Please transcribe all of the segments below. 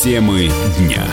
Темы дня.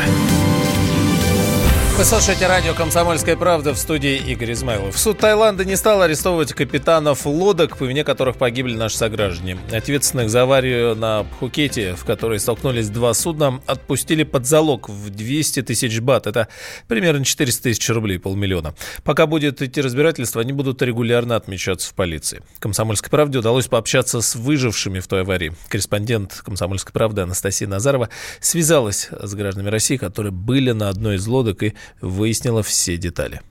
Вы слушаете радио «Комсомольская правда» в студии Игорь Измайлов. Суд Таиланда не стал арестовывать капитанов лодок, по вине которых погибли наши сограждане. Ответственных за аварию на Пхукете, в которой столкнулись два судна, отпустили под залог в 200 тысяч бат. Это примерно 400 тысяч рублей, полмиллиона. Пока будет идти разбирательство, они будут регулярно отмечаться в полиции. «Комсомольской правде» удалось пообщаться с выжившими в той аварии. Корреспондент «Комсомольской правды» Анастасия Назарова связалась с гражданами России, которые были на одной из лодок и выяснила все детали.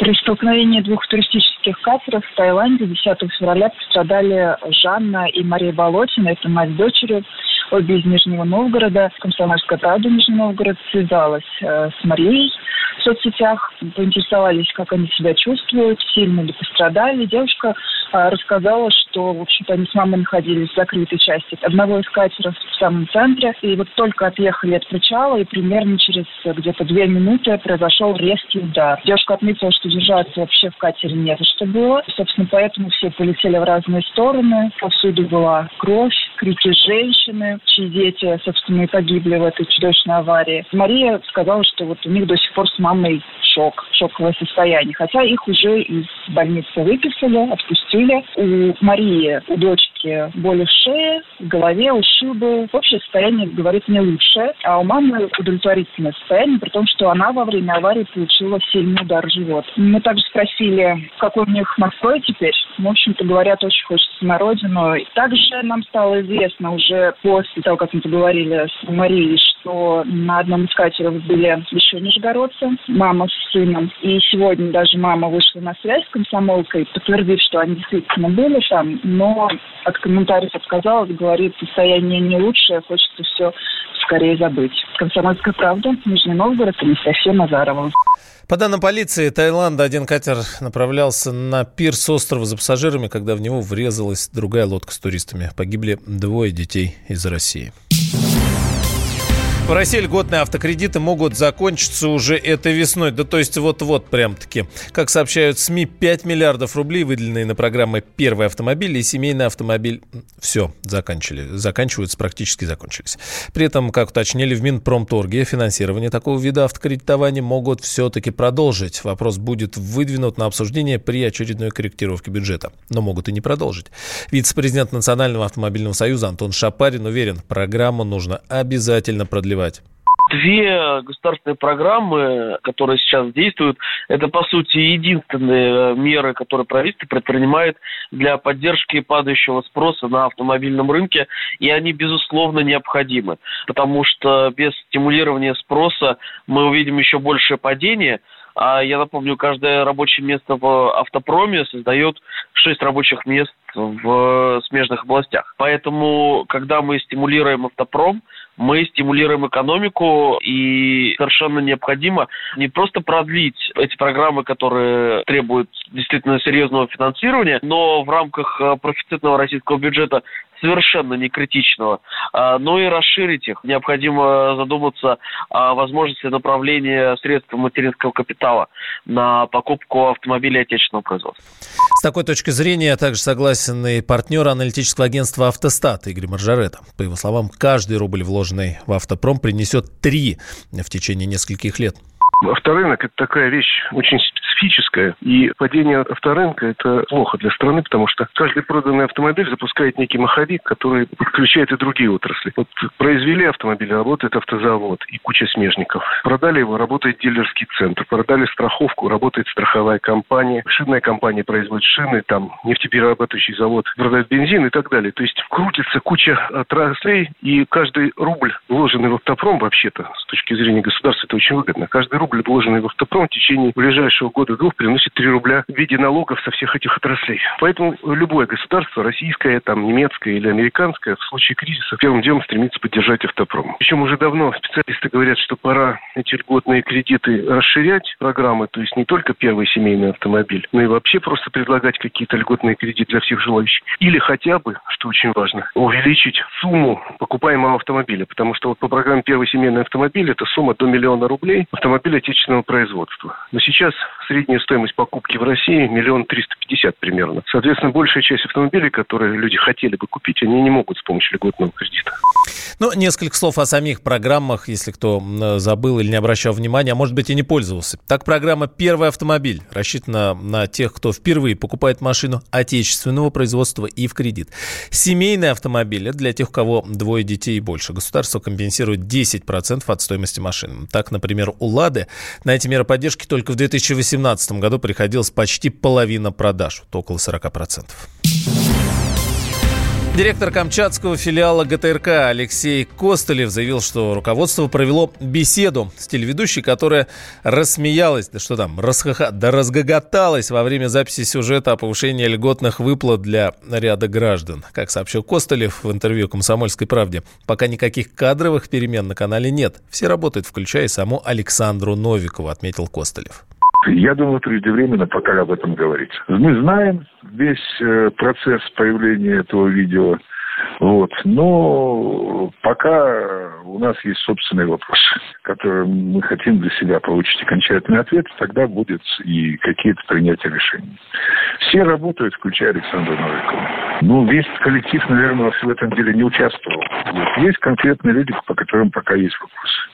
При столкновении двух туристических катеров в Таиланде 10 февраля пострадали Жанна и Мария Болотина. Это мать с дочерью, обе из Нижнего Новгорода. Комсомольская правда Нижний Новгород связалась э, с Марией в соцсетях, поинтересовались, как они себя чувствуют, сильно ли пострадали. Девушка э, рассказала, что, в общем-то, они с мамой находились в закрытой части одного из катеров в самом центре. И вот только отъехали от причала, и примерно через где-то две минуты произошел резкий удар. Девушка отметила, что держаться вообще в катере не за что было. Собственно, поэтому все полетели в разные стороны. Повсюду была кровь, крики женщины, чьи дети, собственно, и погибли в этой чудовищной аварии. Мария сказала, что вот у них до сих пор с мамой шок, шоковое состояние. Хотя их уже из больницы выписали, отпустили. У Марии, у дочки боли в шее, в голове, ушибы. Общее состояние, говорит, не лучшее. А у мамы удовлетворительное состояние, при том, что она во время аварии получила сильный удар в живот. Мы также спросили, какой у них настрой теперь. В общем-то, говорят, очень хочется на родину. И также нам стало известно уже после того, как мы поговорили с Марией, что на одном из катеров были еще нижегородцы, мама с сыном. И сегодня даже мама вышла на связь с комсомолкой, подтвердив, что они действительно были там, но от комментариев отказалась, говорит, состояние не лучшее, хочется все скорее забыть. Комсомольская правда, Нижний Новгород, Анастасия Назарова. По данным полиции Таиланда, один катер направлялся на пир с острова за пассажирами, когда в него врезалась другая лодка с туристами. Погибли двое детей из России. В России льготные автокредиты могут закончиться уже этой весной, да то есть вот-вот прям-таки. Как сообщают СМИ, 5 миллиардов рублей, выделенные на программы «Первый автомобиль» и «Семейный автомобиль» все, заканчивали, заканчиваются, практически закончились. При этом, как уточнили в Минпромторге, финансирование такого вида автокредитования могут все-таки продолжить. Вопрос будет выдвинут на обсуждение при очередной корректировке бюджета. Но могут и не продолжить. Вице-президент Национального автомобильного союза Антон Шапарин уверен, программу нужно обязательно продлевать продлевать? Две государственные программы, которые сейчас действуют, это, по сути, единственные меры, которые правительство предпринимает для поддержки падающего спроса на автомобильном рынке, и они, безусловно, необходимы, потому что без стимулирования спроса мы увидим еще большее падение, а я напомню, каждое рабочее место в автопроме создает 6 рабочих мест в смежных областях. Поэтому, когда мы стимулируем автопром, мы стимулируем экономику, и совершенно необходимо не просто продлить эти программы, которые требуют действительно серьезного финансирования, но в рамках э, профицитного российского бюджета совершенно не критичного, а, но и расширить их. Необходимо задуматься о возможности направления средств материнского капитала на покупку автомобилей отечественного производства. С такой точки зрения также согласен и партнер аналитического агентства «Автостат» Игорь Маржарета. По его словам, каждый рубль, вложенный в автопром, принесет три в течение нескольких лет. Авторынок – это такая вещь очень специфическая, и падение авторынка – это плохо для страны, потому что каждый проданный автомобиль запускает некий маховик, который подключает и другие отрасли. Вот произвели автомобиль, работает автозавод и куча смежников. Продали его, работает дилерский центр. Продали страховку, работает страховая компания. Шинная компания производит шины, там нефтеперерабатывающий завод продает бензин и так далее. То есть крутится куча отраслей, и каждый рубль, вложенный в автопром, вообще-то, с точки зрения государства, это очень выгодно. Каждый рубль, вложенный в автопром, в течение ближайшего года-двух приносит 3 рубля в виде налогов со всех этих отраслей. Поэтому любое государство, российское, там, немецкое или американское, в случае кризиса первым делом стремится поддержать автопром. Причем уже давно специалисты говорят, что пора эти льготные кредиты расширять, программы, то есть не только первый семейный автомобиль, но и вообще просто предлагать какие-то льготные кредиты для всех желающих. Или хотя бы, что очень важно, увеличить сумму покупаемого автомобиля, потому что вот по программе первый семейный автомобиль это сумма до миллиона рублей автомобиля отечественного производства. Но сейчас с средняя стоимость покупки в России миллион триста пятьдесят примерно. Соответственно, большая часть автомобилей, которые люди хотели бы купить, они не могут с помощью льготного кредита. Ну, несколько слов о самих программах, если кто забыл или не обращал внимания, а может быть и не пользовался. Так, программа «Первый автомобиль» рассчитана на тех, кто впервые покупает машину отечественного производства и в кредит. Семейные автомобили для тех, у кого двое детей и больше. Государство компенсирует 10% от стоимости машины. Так, например, у «Лады» на эти меры поддержки только в 2018 году приходилось почти половина продаж, около 40%. Директор камчатского филиала ГТРК Алексей Костылев заявил, что руководство провело беседу с телеведущей, которая рассмеялась, да что там, расхаха, да разгоготалась во время записи сюжета о повышении льготных выплат для ряда граждан. Как сообщил Костылев в интервью «Комсомольской правде», пока никаких кадровых перемен на канале нет. Все работают, включая саму Александру Новикову, отметил Костылев. Я думаю, преждевременно пока об этом говорить. Мы знаем весь э, процесс появления этого видео. Вот. Но пока у нас есть собственные вопросы, которые мы хотим для себя получить окончательный ответ, тогда будет и какие-то принятия решений. Все работают, включая Александра Новикова. Ну, весь коллектив, наверное, в этом деле не участвовал. Вот. Есть конкретные люди, по которым пока есть вопросы.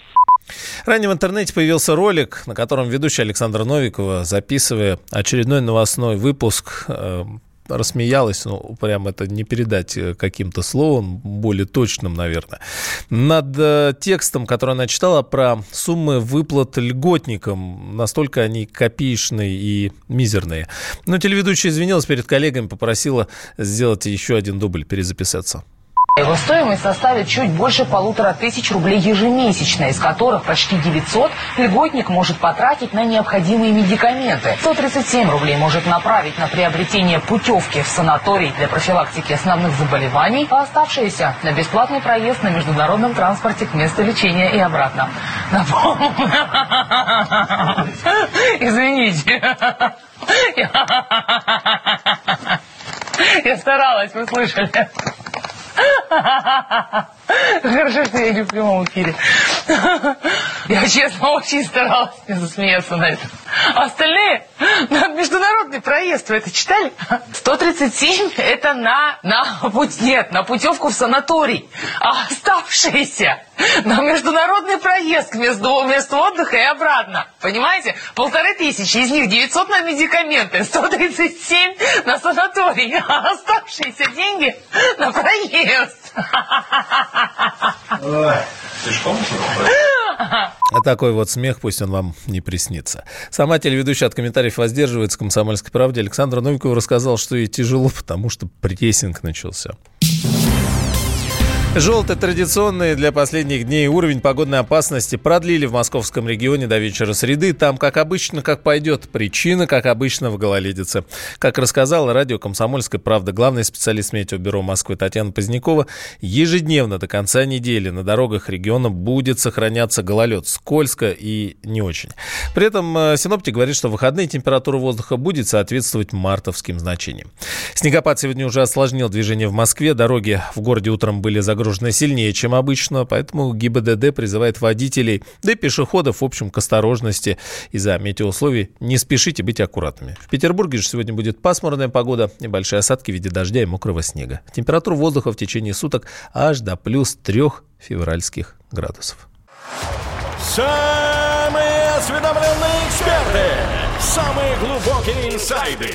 Ранее в интернете появился ролик, на котором ведущая Александра Новикова, записывая очередной новостной выпуск, э, рассмеялась, ну, прям это не передать э, каким-то словом, более точным, наверное, над э, текстом, который она читала про суммы выплат льготникам, настолько они копеечные и мизерные. Но телеведущая извинилась перед коллегами, попросила сделать еще один дубль, перезаписаться. Его стоимость составит чуть больше полутора тысяч рублей ежемесячно, из которых почти 900 льготник может потратить на необходимые медикаменты. 137 рублей может направить на приобретение путевки в санаторий для профилактики основных заболеваний, а оставшиеся на бесплатный проезд на международном транспорте к месту лечения и обратно. Извините. Я старалась, вы слышали. 哈哈哈哈 Хорошо, что я не в прямом эфире. Я, честно, очень старалась не засмеяться на это. А остальные на международный проезд вы это читали? 137 это на, на путь, нет, на путевку в санаторий. А оставшиеся на международный проезд к месту, месту отдыха и обратно. Понимаете? Полторы тысячи, из них 900 на медикаменты, 137 на санаторий, а оставшиеся деньги на проезд. Ой, а такой вот смех, пусть он вам не приснится. Сама телеведущая от комментариев воздерживается «Комсомольской правде». Александр Новиков рассказал, что ей тяжело, потому что прессинг начался. Желтый традиционный для последних дней уровень погодной опасности продлили в московском регионе до вечера среды. Там, как обычно, как пойдет. Причина, как обычно, в гололедице. Как рассказала радио «Комсомольская правда» главный специалист Метеобюро Москвы Татьяна Позднякова, ежедневно до конца недели на дорогах региона будет сохраняться гололед. Скользко и не очень. При этом э, синоптик говорит, что выходные температура воздуха будет соответствовать мартовским значениям. Снегопад сегодня уже осложнил движение в Москве. Дороги в городе утром были загружены загружена сильнее, чем обычно, поэтому ГИБДД призывает водителей, да и пешеходов, в общем, к осторожности из-за метеоусловий. Не спешите быть аккуратными. В Петербурге же сегодня будет пасмурная погода, небольшие осадки в виде дождя и мокрого снега. Температура воздуха в течение суток аж до плюс трех февральских градусов. Самые осведомленные эксперты, самые глубокие инсайды,